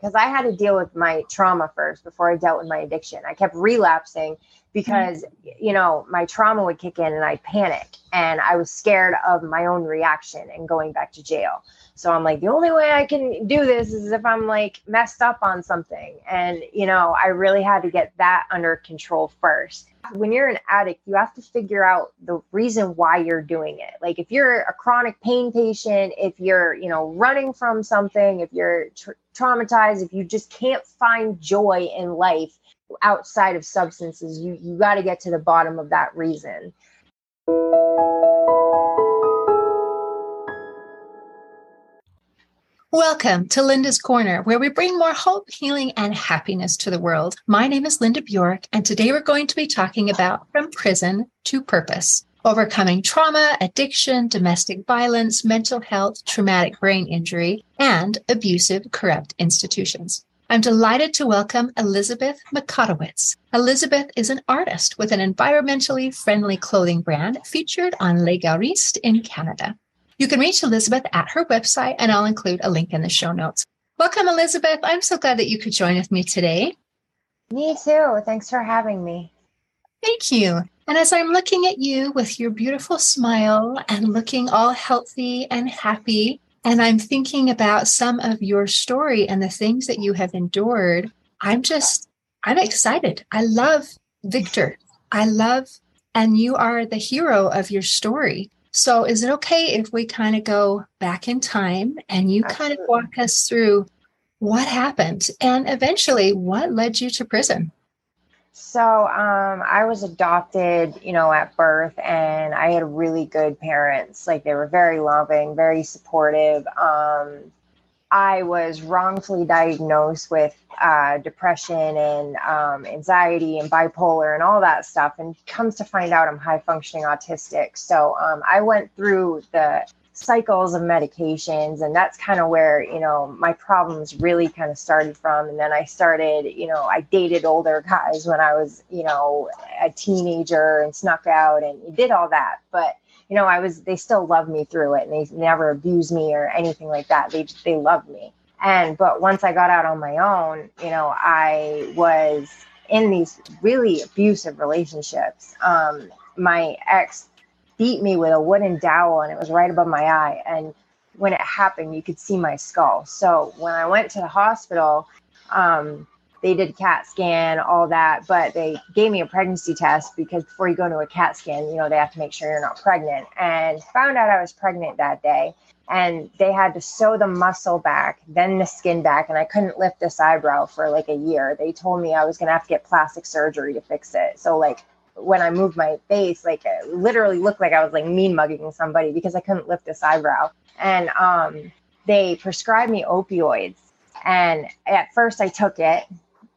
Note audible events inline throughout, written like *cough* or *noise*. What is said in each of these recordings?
because I had to deal with my trauma first before I dealt with my addiction. I kept relapsing because mm-hmm. you know my trauma would kick in and I'd panic and I was scared of my own reaction and going back to jail. So I'm like, the only way I can do this is if I'm like messed up on something. And, you know, I really had to get that under control first. When you're an addict, you have to figure out the reason why you're doing it. Like if you're a chronic pain patient, if you're, you know, running from something, if you're tra- traumatized, if you just can't find joy in life outside of substances, you you got to get to the bottom of that reason. Welcome to Linda's Corner, where we bring more hope, healing, and happiness to the world. My name is Linda Bjork, and today we're going to be talking about From Prison to Purpose overcoming trauma, addiction, domestic violence, mental health, traumatic brain injury, and abusive, corrupt institutions. I'm delighted to welcome Elizabeth Mikotowicz. Elizabeth is an artist with an environmentally friendly clothing brand featured on Les Galeristes in Canada. You can reach Elizabeth at her website, and I'll include a link in the show notes. Welcome, Elizabeth. I'm so glad that you could join with me today. Me too. Thanks for having me. Thank you. And as I'm looking at you with your beautiful smile and looking all healthy and happy, and I'm thinking about some of your story and the things that you have endured, I'm just, I'm excited. I love Victor. I love, and you are the hero of your story. So, is it okay if we kind of go back in time and you Absolutely. kind of walk us through what happened and eventually what led you to prison? So, um, I was adopted, you know, at birth, and I had really good parents. Like, they were very loving, very supportive. Um, I was wrongfully diagnosed with uh, depression and um, anxiety and bipolar and all that stuff. And comes to find out I'm high functioning autistic. So um, I went through the cycles of medications and that's kind of where you know my problems really kind of started from and then i started you know i dated older guys when i was you know a teenager and snuck out and did all that but you know, I was, they still loved me through it and they never abused me or anything like that. They, they loved me. And, but once I got out on my own, you know, I was in these really abusive relationships. Um, my ex beat me with a wooden dowel and it was right above my eye. And when it happened, you could see my skull. So when I went to the hospital, um, they did CAT scan, all that, but they gave me a pregnancy test because before you go into a CAT scan, you know, they have to make sure you're not pregnant. And found out I was pregnant that day. And they had to sew the muscle back, then the skin back, and I couldn't lift this eyebrow for like a year. They told me I was gonna have to get plastic surgery to fix it. So like when I moved my face, like it literally looked like I was like mean mugging somebody because I couldn't lift this eyebrow. And um, they prescribed me opioids. And at first I took it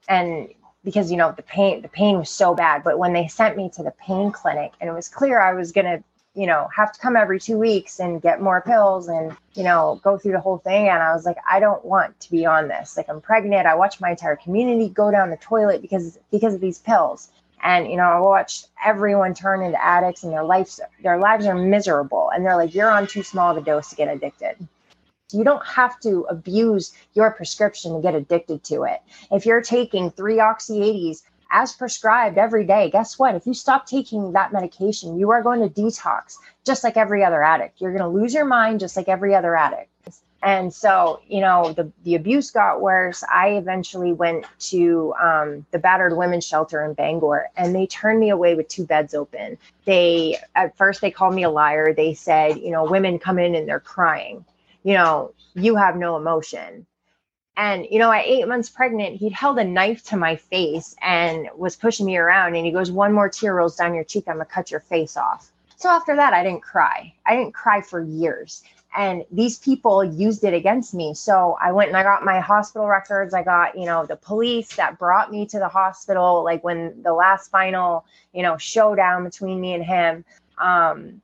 and because you know the pain the pain was so bad but when they sent me to the pain clinic and it was clear i was going to you know have to come every two weeks and get more pills and you know go through the whole thing and i was like i don't want to be on this. Like i'm pregnant. I watched my entire community go down the toilet because because of these pills. And you know i watched everyone turn into addicts and their lives their lives are miserable and they're like you're on too small of a dose to get addicted you don't have to abuse your prescription to get addicted to it. If you're taking three oxy 80s as prescribed every day, guess what? If you stop taking that medication, you are going to detox just like every other addict. You're going to lose your mind just like every other addict. And so, you know, the, the abuse got worse. I eventually went to um, the battered women's shelter in Bangor and they turned me away with two beds open. They, at first, they called me a liar. They said, you know, women come in and they're crying you know, you have no emotion. And, you know, at eight months pregnant, he'd held a knife to my face and was pushing me around. And he goes, One more tear rolls down your cheek. I'm going to cut your face off. So after that, I didn't cry. I didn't cry for years. And these people used it against me. So I went and I got my hospital records. I got, you know, the police that brought me to the hospital, like when the last final, you know, showdown between me and him. Um,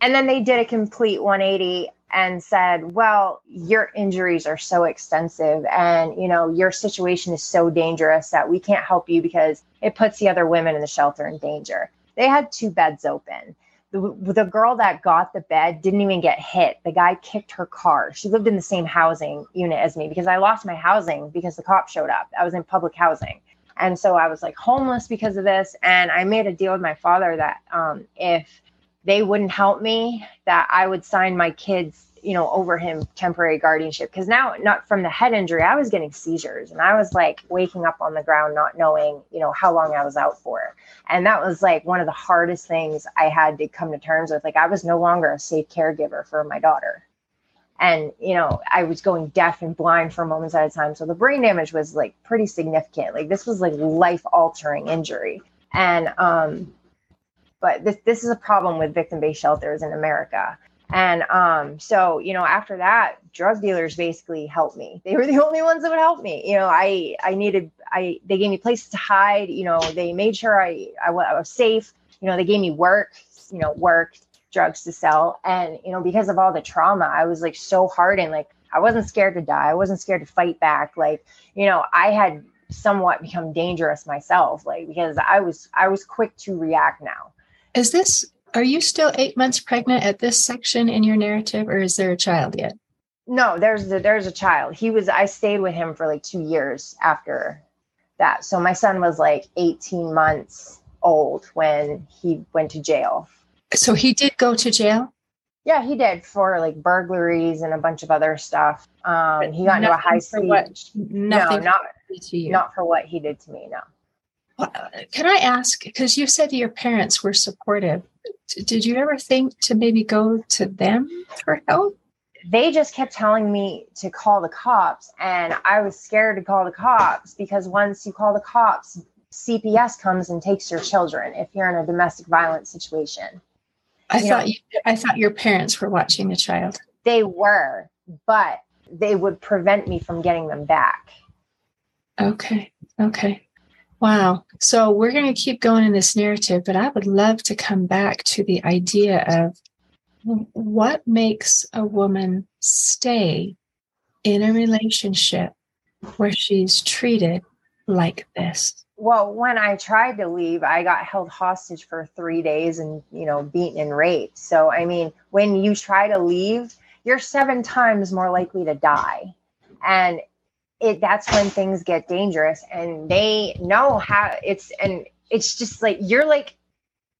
and then they did a complete 180 and said, "Well, your injuries are so extensive and, you know, your situation is so dangerous that we can't help you because it puts the other women in the shelter in danger." They had two beds open. the, the girl that got the bed didn't even get hit. The guy kicked her car. She lived in the same housing unit as me because I lost my housing because the cop showed up. I was in public housing. And so I was like homeless because of this. And I made a deal with my father that um, if they wouldn't help me, that I would sign my kids you know, over him temporary guardianship. Cause now, not from the head injury, I was getting seizures and I was like waking up on the ground, not knowing, you know, how long I was out for. And that was like one of the hardest things I had to come to terms with. Like, I was no longer a safe caregiver for my daughter. And, you know, I was going deaf and blind for moments at a time. So the brain damage was like pretty significant. Like, this was like life altering injury. And, um, but this, this is a problem with victim based shelters in America and um, so, you know, after that, drug dealers basically helped me. They were the *laughs* only ones that would help me. You know, I I needed I they gave me places to hide. You know, they made sure I I, I was safe. You know, they gave me work. You know, work, drugs to sell, and you know, because of all the trauma, I was like so hardened. Like I wasn't scared to die. I wasn't scared to fight back. Like you know, I had somewhat become dangerous myself. Like because I was I was quick to react now. Is this are you still eight months pregnant at this section in your narrative, or is there a child yet? No, there's a, there's a child. He was I stayed with him for like two years after that. So my son was like 18 months old when he went to jail. So he did go to jail. Yeah, he did for like burglaries and a bunch of other stuff. Um, he got into a high speed. no, not not for what he did to me. No. Can I ask? Because you said your parents were supportive did you ever think to maybe go to them for help? They just kept telling me to call the cops, and I was scared to call the cops because once you call the cops, CPS comes and takes your children if you're in a domestic violence situation. I you thought you, I thought your parents were watching the child. They were, but they would prevent me from getting them back. Okay. Okay. Wow. So we're going to keep going in this narrative, but I would love to come back to the idea of what makes a woman stay in a relationship where she's treated like this. Well, when I tried to leave, I got held hostage for three days and, you know, beaten and raped. So, I mean, when you try to leave, you're seven times more likely to die. And it that's when things get dangerous and they know how it's and it's just like you're like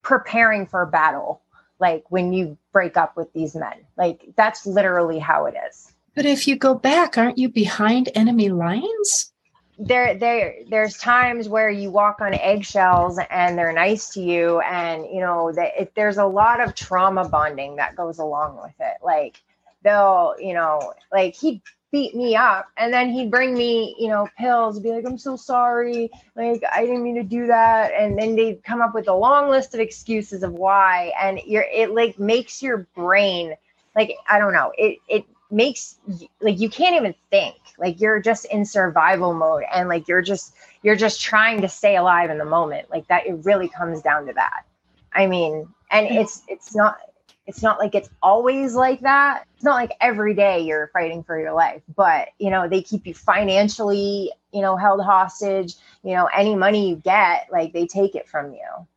preparing for a battle like when you break up with these men. Like that's literally how it is. But if you go back aren't you behind enemy lines? There there there's times where you walk on eggshells and they're nice to you and you know that there's a lot of trauma bonding that goes along with it. Like they'll you know like he beat me up. And then he'd bring me you know pills be like i'm so sorry. Like i didn't mean to do that. And then they'd come up with a long list of excuses of why. And you're it like makes your brain like i don't know it it makes like you can't even think. Like you're just in survival mode. And like you're just you're just trying to stay alive in the moment. Like that it really comes down to that. I mean and it's it's not it's not like it's always like that. It's not like every day you're fighting for your life, but you know, they keep you financially, you know, held hostage. You know, any money you get, like they take it from you.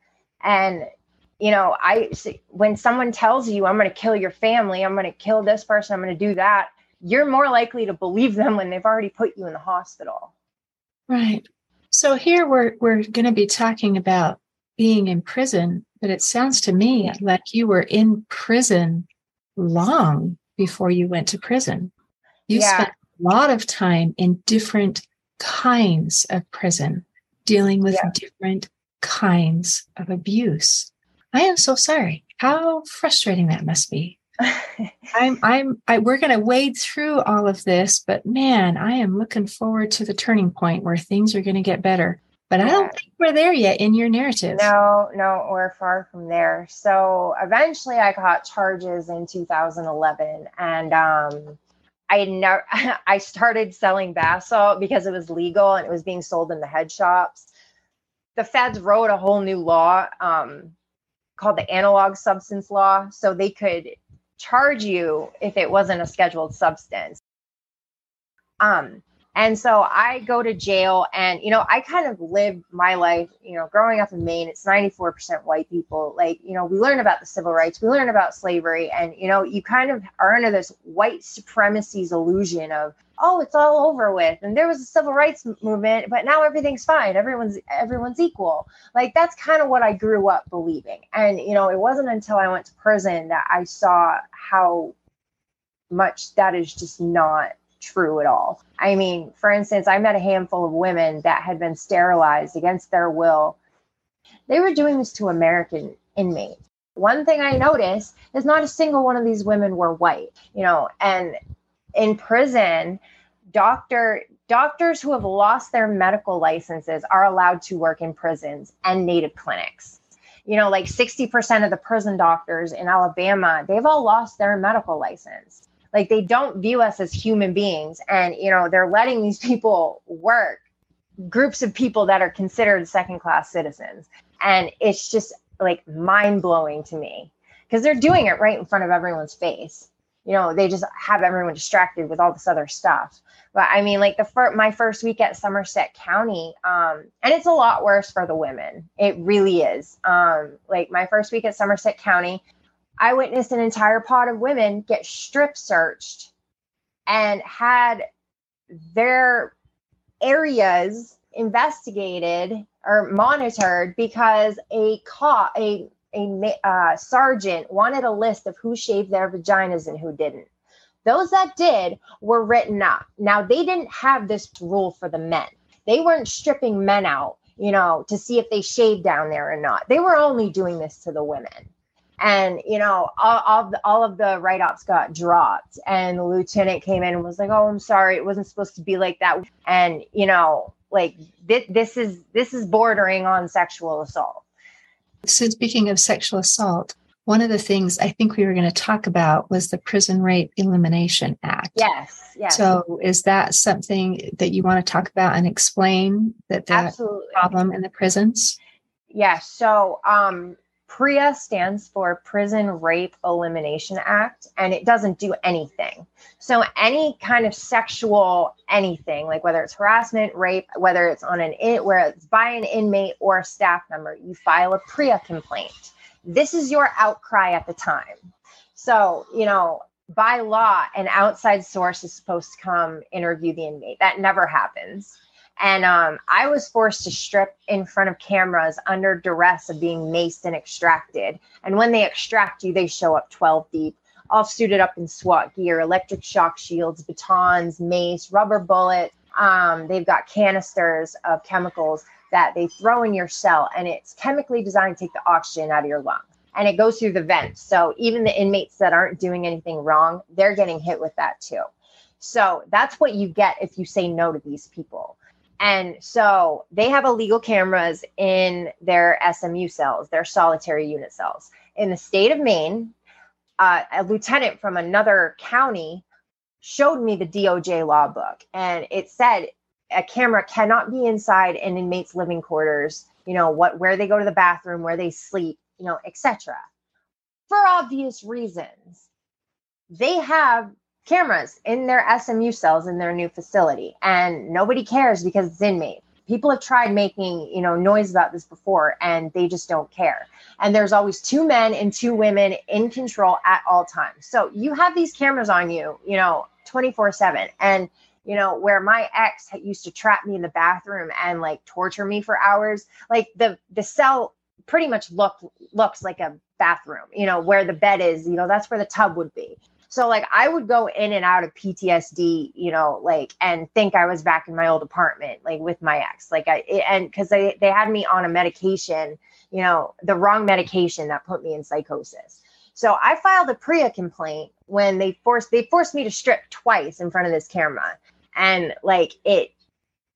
And you know, I when someone tells you I'm going to kill your family, I'm going to kill this person, I'm going to do that, you're more likely to believe them when they've already put you in the hospital. Right. So here we're we're going to be talking about being in prison but it sounds to me like you were in prison long before you went to prison. You yeah. spent a lot of time in different kinds of prison, dealing with yeah. different kinds of abuse. I am so sorry. How frustrating that must be. *laughs* I'm, I'm, I, we're going to wade through all of this, but man, I am looking forward to the turning point where things are going to get better. But I don't think we're there yet in your narrative. No, no, we're far from there. So eventually I got charges in 2011 and um I never *laughs* I started selling bath salt because it was legal and it was being sold in the head shops. The feds wrote a whole new law um, called the analog substance law so they could charge you if it wasn't a scheduled substance. Um And so I go to jail and, you know, I kind of lived my life, you know, growing up in Maine, it's 94% white people. Like, you know, we learn about the civil rights, we learn about slavery, and, you know, you kind of are under this white supremacy's illusion of, oh, it's all over with. And there was a civil rights movement, but now everything's fine. Everyone's everyone's equal. Like that's kind of what I grew up believing. And, you know, it wasn't until I went to prison that I saw how much that is just not true at all. I mean, for instance, I met a handful of women that had been sterilized against their will. They were doing this to American inmates. One thing I noticed is not a single one of these women were white, you know, and in prison, doctor doctors who have lost their medical licenses are allowed to work in prisons and native clinics. You know, like 60% of the prison doctors in Alabama, they've all lost their medical license like they don't view us as human beings and you know they're letting these people work. Groups of people that are considered second class citizens. And it's just like mind blowing to me because they're doing it right in front of everyone's face. You know they just have everyone distracted with all this other stuff. But i mean like the fir- my first week at somerset county um and it's a lot worse for the women. It really is. Um like my first week at somerset county I witnessed an entire pod of women get strip searched and had their areas investigated or monitored because a cop, a a uh, sergeant wanted a list of who shaved their vaginas and who didn't. Those that did were written up. Now they didn't have this rule for the men. They weren't stripping men out, you know, to see if they shaved down there or not. They were only doing this to the women and you know all, all, of the, all of the write-ups got dropped and the lieutenant came in and was like oh i'm sorry. It wasn't supposed to be like that. And you know like this, this is this is bordering on sexual assault. So speaking of sexual assault one of the things i think we were going to talk about was the prison rape elimination act. Yes yes. So is that something that you want to talk about and explain that the Absolutely. problem in the prisons? Yes yeah, so um PREA stands for Prison Rape Elimination Act, and it doesn't do anything. So, any kind of sexual anything, like whether it's harassment, rape, whether it's on an in, where it's by an inmate or a staff member, you file a PREA complaint. This is your outcry at the time. So, you know, by law, an outside source is supposed to come interview the inmate. That never happens. And um, I was forced to strip in front of cameras under duress of being maced and extracted. And when they extract you, they show up 12 deep, all suited up in SWAT gear, electric shock shields, batons, mace, rubber bullets. Um, they've got canisters of chemicals that they throw in your cell, and it's chemically designed to take the oxygen out of your lungs. And it goes through the vents. So even the inmates that aren't doing anything wrong, they're getting hit with that too. So that's what you get if you say no to these people. And so they have illegal cameras in their SMU cells, their solitary unit cells. In the state of Maine, uh, a lieutenant from another county showed me the DOJ law book, and it said a camera cannot be inside an inmate's living quarters. You know what, where they go to the bathroom, where they sleep, you know, etc. For obvious reasons, they have cameras in their SMU cells in their new facility, and nobody cares because it's inmate. People have tried making, you know, noise about this before, and they just don't care. And there's always two men and two women in control at all times. So you have these cameras on you, you know, 24 7. And you know, where my ex used to trap me in the bathroom and like torture me for hours. Like the the cell pretty much look looks like a bathroom, you know, where the bed is, you know, that's where the tub would be. So like I would go in and out of PTSD, you know, like and think I was back in my old apartment, like with my ex. Like I and because they they had me on a medication, you know, the wrong medication that put me in psychosis. So I filed a PREA complaint when they forced they forced me to strip twice in front of this camera, and like it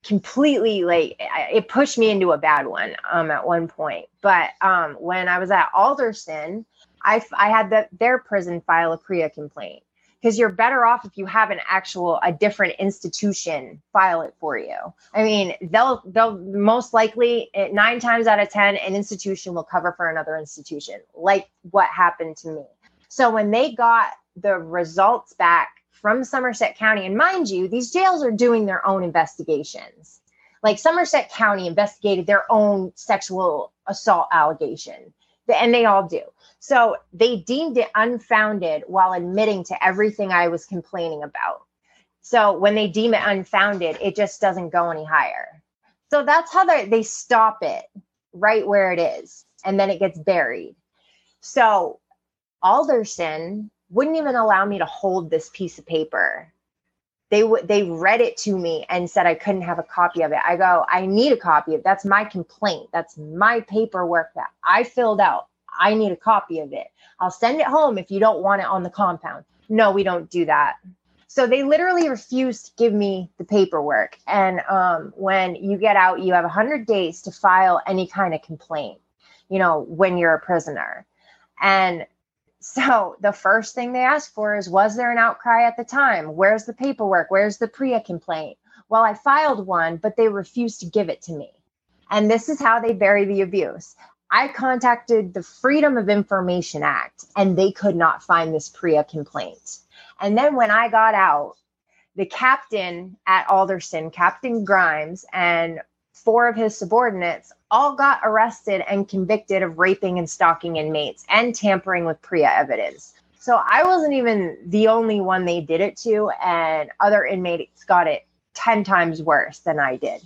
completely like it pushed me into a bad one um at one point. But um when I was at Alderson I, I had the, their prison file a PREA complaint because you're better off if you have an actual a different institution file it for you. I mean, they'll they'll most likely eh, nine times out of ten an institution will cover for another institution, like what happened to me. So when they got the results back from Somerset County. And mind you, these jails are doing their own investigations. Like Somerset County investigated their own sexual assault allegation, and they all do. So they deemed it unfounded while admitting to everything I was complaining about. So when they deem it unfounded, it just doesn't go any higher. So that's how they, they stop it right where it is, and then it gets buried. So Alderson wouldn't even allow me to hold this piece of paper. They would they read it to me and said I couldn't have a copy of it. I go, I need a copy of. That's my complaint. That's my paperwork that I filled out. I need a copy of it. I'll send it home if you don't want it on the compound. No, we don't do that. So they literally refused to give me the paperwork. And um, when you get out, you have 100 days to file any kind of complaint, you know, when you're a prisoner. And so the first thing they ask for is Was there an outcry at the time? Where's the paperwork? Where's the PREA complaint? Well, I filed one, but they refused to give it to me. And this is how they bury the abuse. I contacted the Freedom of Information Act and they could not find this PREA complaint. And then when I got out, the captain at Alderson, Captain Grimes, and four of his subordinates all got arrested and convicted of raping and stalking inmates and tampering with PREA evidence. So I wasn't even the only one they did it to, and other inmates got it 10 times worse than I did.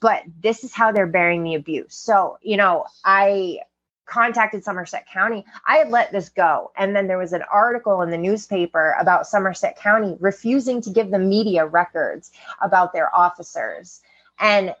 But this is how they're bearing the abuse. So, you know, I contacted Somerset County. I had let this go. And then there was an article in the newspaper about Somerset County refusing to give the media records about their officers. And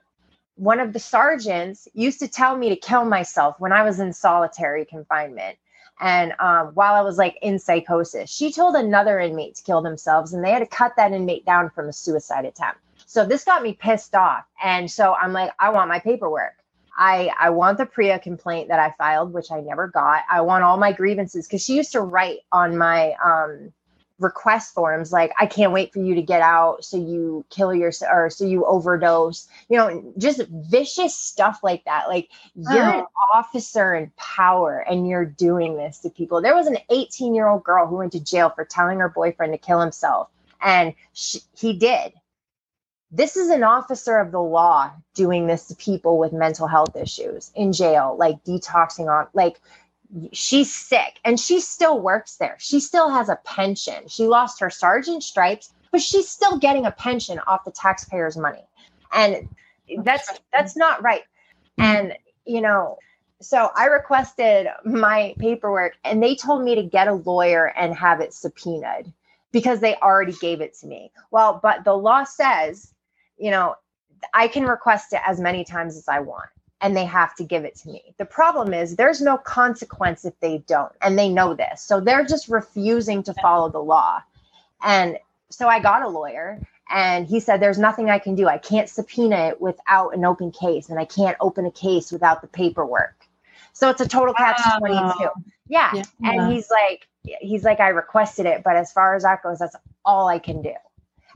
one of the sergeants used to tell me to kill myself when I was in solitary confinement. And um, while I was like in psychosis, she told another inmate to kill themselves, and they had to cut that inmate down from a suicide attempt. So this got me pissed off. And so I'm like, I want my paperwork. I, I want the PREA complaint that I filed, which I never got. I want all my grievances because she used to write on my um, request forms like i can't wait for you to get out so you kill yourself or so you overdose you know just vicious stuff like that like you're oh. an officer in power and you're doing this to people there was an 18 year old girl who went to jail for telling her boyfriend to kill himself and she, he did this is an officer of the law doing this to people with mental health issues in jail like detoxing on like she's sick and she still works there. She still has a pension. She lost her sergeant stripes, but she's still getting a pension off the taxpayers' money. And that's that's not right. And you know, so I requested my paperwork and they told me to get a lawyer and have it subpoenaed because they already gave it to me. Well, but the law says, you know, I can request it as many times as I want and they have to give it to me. The problem is there's no consequence if they don't, and they know this. So they're just refusing to follow the law. And so I got a lawyer and he said there's nothing I can do. I can't subpoena it without an open case and I can't open a case without the paperwork. So it's a total catch 22. Yeah. yeah. And he's like he's like I requested it, but as far as that goes that's all I can do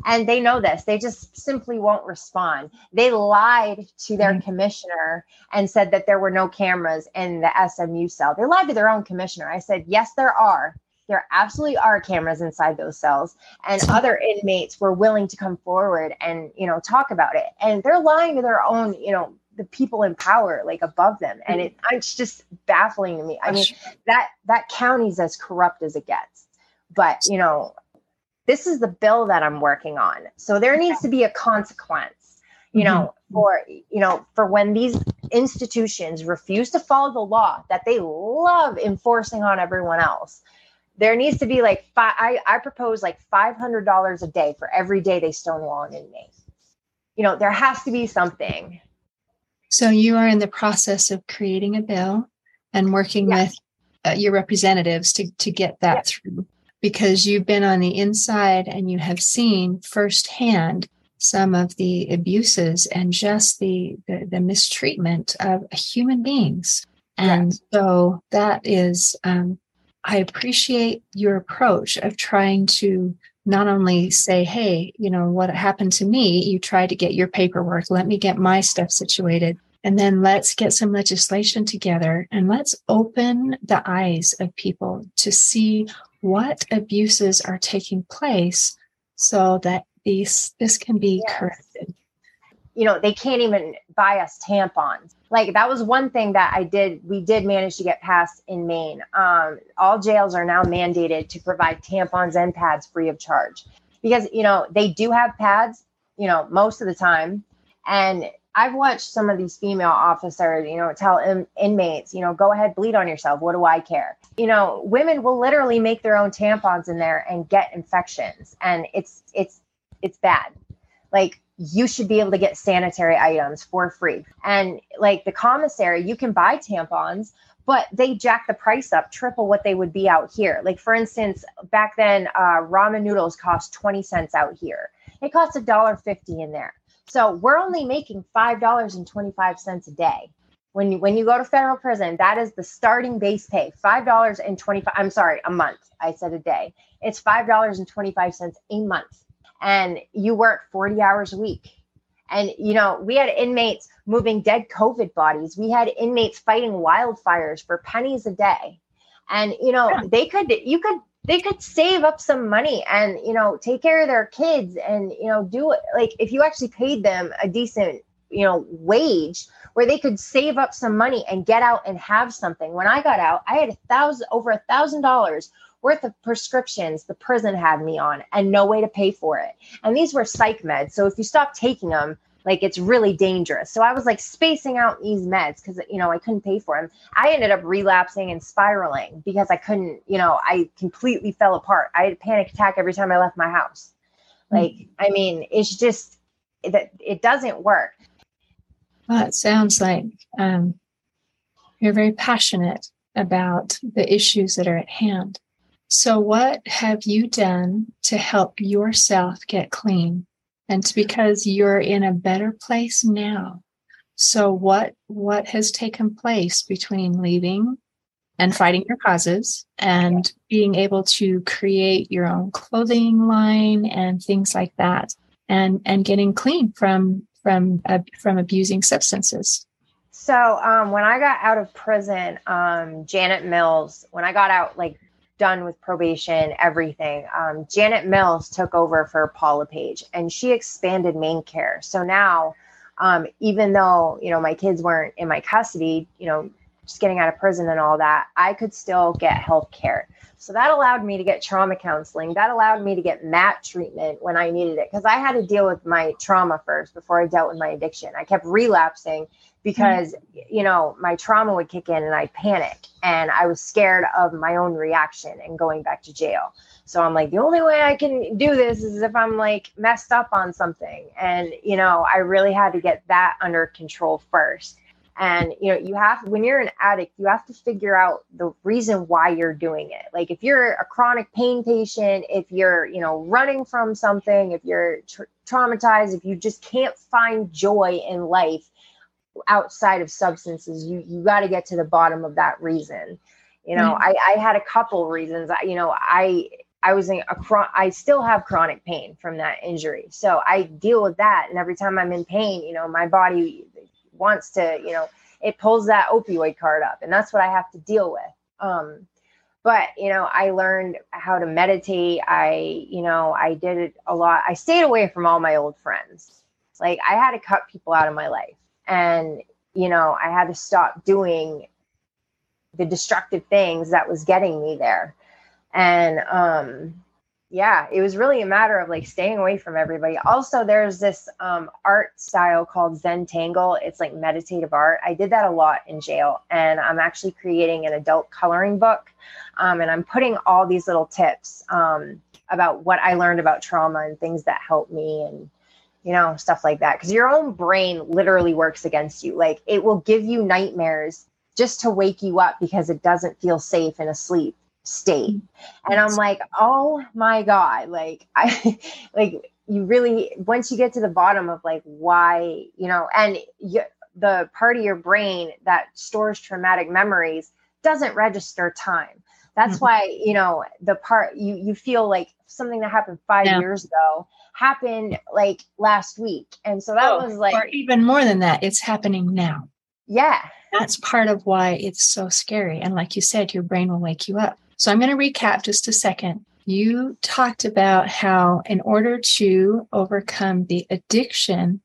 and they know this. They just simply won't respond. They lied to their mm-hmm. commissioner and said that there were no cameras in the smu cell. They lied to their own commissioner. I said yes there are. There absolutely are cameras inside those cells. And *laughs* other inmates were willing to come forward and you know talk about it. And they're lying to their own you know the people in power like above them. And it, it's just baffling to me. I mean that that county's as corrupt as it gets. But you know this is the bill that I'm working on. So there needs to be a consequence, you know, mm-hmm. for you know, for when these institutions refuse to follow the law that they love enforcing on everyone else. There needs to be like five, I, I propose like five hundred dollars a day for every day they stonewall an inmate. You know, there has to be something. So you are in the process of creating a bill and working with uh, your representatives to to get that through because you've been on the inside and you have seen firsthand some of the abuses and just the, the, the mistreatment of human beings. And so that is, um, I appreciate your approach of trying to not only say, hey, you know, what happened to me, you try to get your paperwork, let me get my stuff situated. And then let's get some legislation together and let's open the eyes of people to see what abuses are taking place so that these this can be yes. corrected. You know, they can't even buy us tampons. Like that was one thing that I did. We did manage to get passed in Maine. Um, all jails are now mandated to provide tampons and pads free of charge because you know they do have pads. You know, most of the time, and I've watched some of these female officers, you know, tell in, inmates, you know, go ahead, bleed on yourself. What do I care? You know, women will literally make their own tampons in there and get infections, and it's it's it's bad. Like you should be able to get sanitary items for free. And like the commissary, you can buy tampons, but they jack the price up triple what they would be out here. Like for instance, back then, uh, ramen noodles cost 20 cents out here. It costs a dollar fifty in there. So we're only making five dollars and twenty five cents a day. When you when you go to federal prison, that is the starting base pay. Five dollars and twenty five. I'm sorry, a month. I said a day. It's five dollars and twenty five cents a month, and you work forty hours a week. And you know, we had inmates moving dead COVID bodies. We had inmates fighting wildfires for pennies a day. And you know, they could you could they could save up some money and you know take care of their kids and you know do it. Like if you actually paid them a decent you know wage where they could save up some money and get out and have something. When i got out i had a thousand over a thousand dollars worth of prescriptions the prison had me on and no way to pay for it. And these were psych meds. So if you stop taking them like it's really dangerous. So I was like spacing out these meds because you know I couldn't pay for them. I ended up relapsing and spiraling because I couldn't, you know, I completely fell apart. I had a panic attack every time I left my house. Like, mm-hmm. I mean, it's just that it doesn't work. Well, it sounds like um, you're very passionate about the issues that are at hand. So, what have you done to help yourself get clean? And it's because you're in a better place now. So what what has taken place between leaving and fighting your causes and being able to create your own clothing line and things like that and and getting clean from from uh, from abusing substances? So um, when i got out of prison um, janet mills when i got out like done with probation, everything. Um, Janet Mills took over for Paul LePage and she expanded MaineCare. So now, um, even though, you know, my kids weren't in my custody, you know, just getting out of prison and all that, I could still get health care. So that allowed me to get trauma counseling. That allowed me to get MAT treatment when I needed it because I had to deal with my trauma first before I dealt with my addiction. I kept relapsing because mm-hmm. you know my trauma would kick in and I'd panic and I was scared of my own reaction and going back to jail. So I'm like the only way I can do this is if I'm like messed up on something and you know I really had to get that under control first. And you know you have when you're an addict you have to figure out the reason why you're doing it. Like if you're a chronic pain patient, if you're you know running from something, if you're tra- traumatized, if you just can't find joy in life outside of substances you you got to get to the bottom of that reason you know mm-hmm. I, I had a couple reasons I, you know i i was in a chron- i still have chronic pain from that injury so i deal with that and every time i'm in pain you know my body wants to you know it pulls that opioid card up and that's what i have to deal with. Um but you know i learned how to meditate. I you know i did it a lot. I stayed away from all my old friends. Like i had to cut people out of my life. And you know i had to stop doing the destructive things that was getting me there. And um yeah it was really a matter of like staying away from everybody also there's this um, art style called Zentangle. it's like meditative art i did that a lot in jail and i'm actually creating an adult coloring book um, and i'm putting all these little tips um, about what i learned about trauma and things that helped me and you know, stuff like that. Because your own brain literally works against you. Like it will give you nightmares just to wake you up because it doesn't feel safe in a sleep state. And I'm like, oh my God. Like *laughs* I like you really once you get to the bottom of like why, you know, and you, the part of your brain that stores traumatic memories doesn't register time. That's mm-hmm. why, you know, the part you you feel like something that happened five yeah. years ago happened like last week. And so that oh, was like or even more than that, it's happening now. Yeah. That's part of why it's so scary. And like you said, your brain will wake you up. So I'm going to recap just a second. you talked about how, in order to overcome the addiction,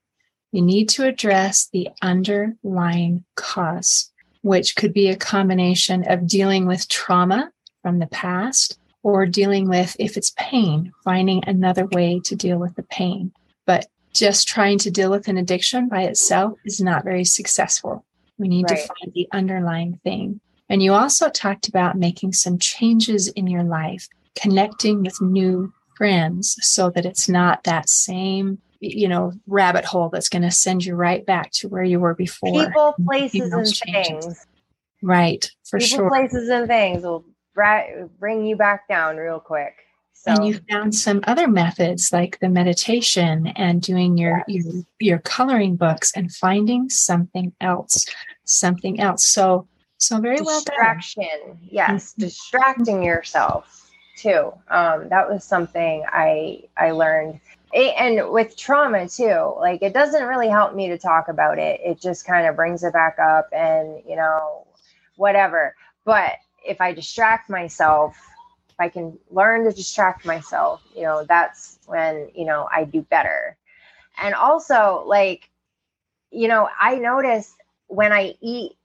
you need to address the underlying cause, which could be a combination of dealing with trauma from the past or dealing with, if it's pain, finding another way to deal with the pain. But just trying to deal with an addiction by itself is not very successful. We need right. to find the underlying thing. And you also talked about making some changes in your life, connecting with new friends so that it's not that same, you know, rabbit hole that's going to send you right back to where you were before. People, places, and changes. things. Right, for sure. People, sure. places, and things will bring you back down real quick. So. And you found some other methods like the meditation and doing your, yes. your your coloring books and finding something else, something else. So so very well distraction. Yes, mm-hmm. distracting yourself too. Um, that was something I I learned. It, and with trauma too, like it doesn't really help me to talk about it. It just kind of brings it back up and you know whatever. But if I distract myself if I can learn to distract myself, you know, that's when, you know, I do better. And also, like, you know, I notice when I eat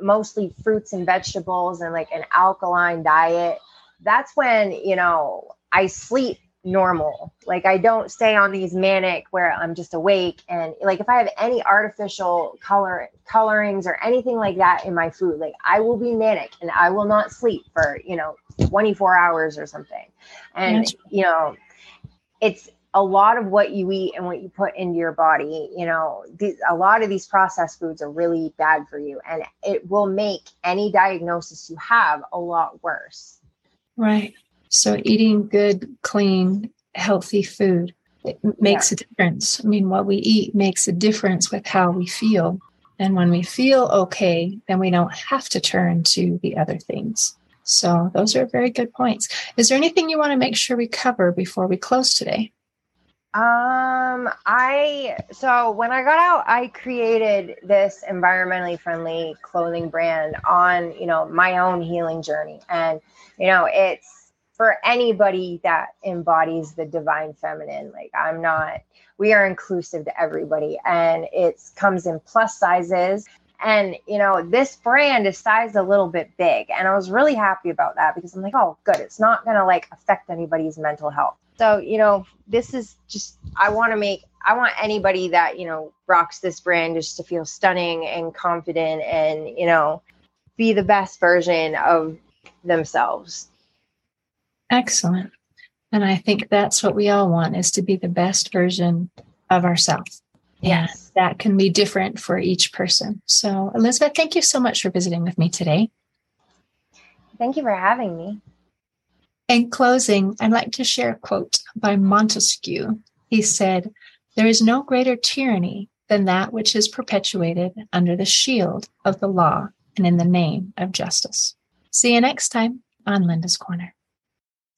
mostly fruits and vegetables and like an alkaline diet, that's when, you know, I sleep normal. Like I don't stay on these manic where I'm just awake and like if I have any artificial color colorings or anything like that in my food, like I will be manic and I will not sleep for, you know, 24 hours or something. And you know, it's a lot of what you eat and what you put into your body, you know, these, a lot of these processed foods are really bad for you and it will make any diagnosis you have a lot worse. Right. So eating good, clean, healthy food it makes yeah. a difference. I mean, what we eat makes a difference with how we feel. And when we feel okay, then we don't have to turn to the other things. So those are very good points. Is there anything you want to make sure we cover before we close today? Um, I so when I got out, I created this environmentally friendly clothing brand on, you know, my own healing journey. And, you know, it's for anybody that embodies the divine feminine. Like I'm not, we are inclusive to everybody and it comes in plus sizes. And you know, this brand is sized a little bit big. And I was really happy about that because I'm like, oh good, it's not gonna like affect anybody's mental health. So, you know, this is just I want to make I want anybody that, you know, rocks this brand just to feel stunning and confident and, you know, be the best version of themselves. Excellent. And I think that's what we all want is to be the best version of ourselves. Yes. And that can be different for each person. So, Elizabeth, thank you so much for visiting with me today. Thank you for having me. In closing, I'd like to share a quote by Montesquieu. He said, There is no greater tyranny than that which is perpetuated under the shield of the law and in the name of justice. See you next time on Linda's Corner.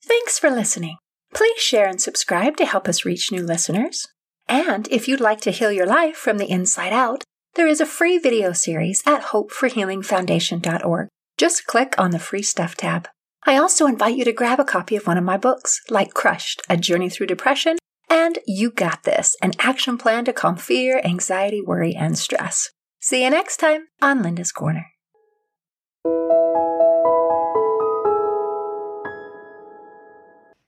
Thanks for listening. Please share and subscribe to help us reach new listeners. And if you'd like to heal your life from the inside out, there is a free video series at hopeforhealingfoundation.org. Just click on the free stuff tab. I also invite you to grab a copy of one of my books, like Crushed, A Journey Through Depression, and You Got This, an action plan to calm fear, anxiety, worry, and stress. See you next time on Linda's Corner.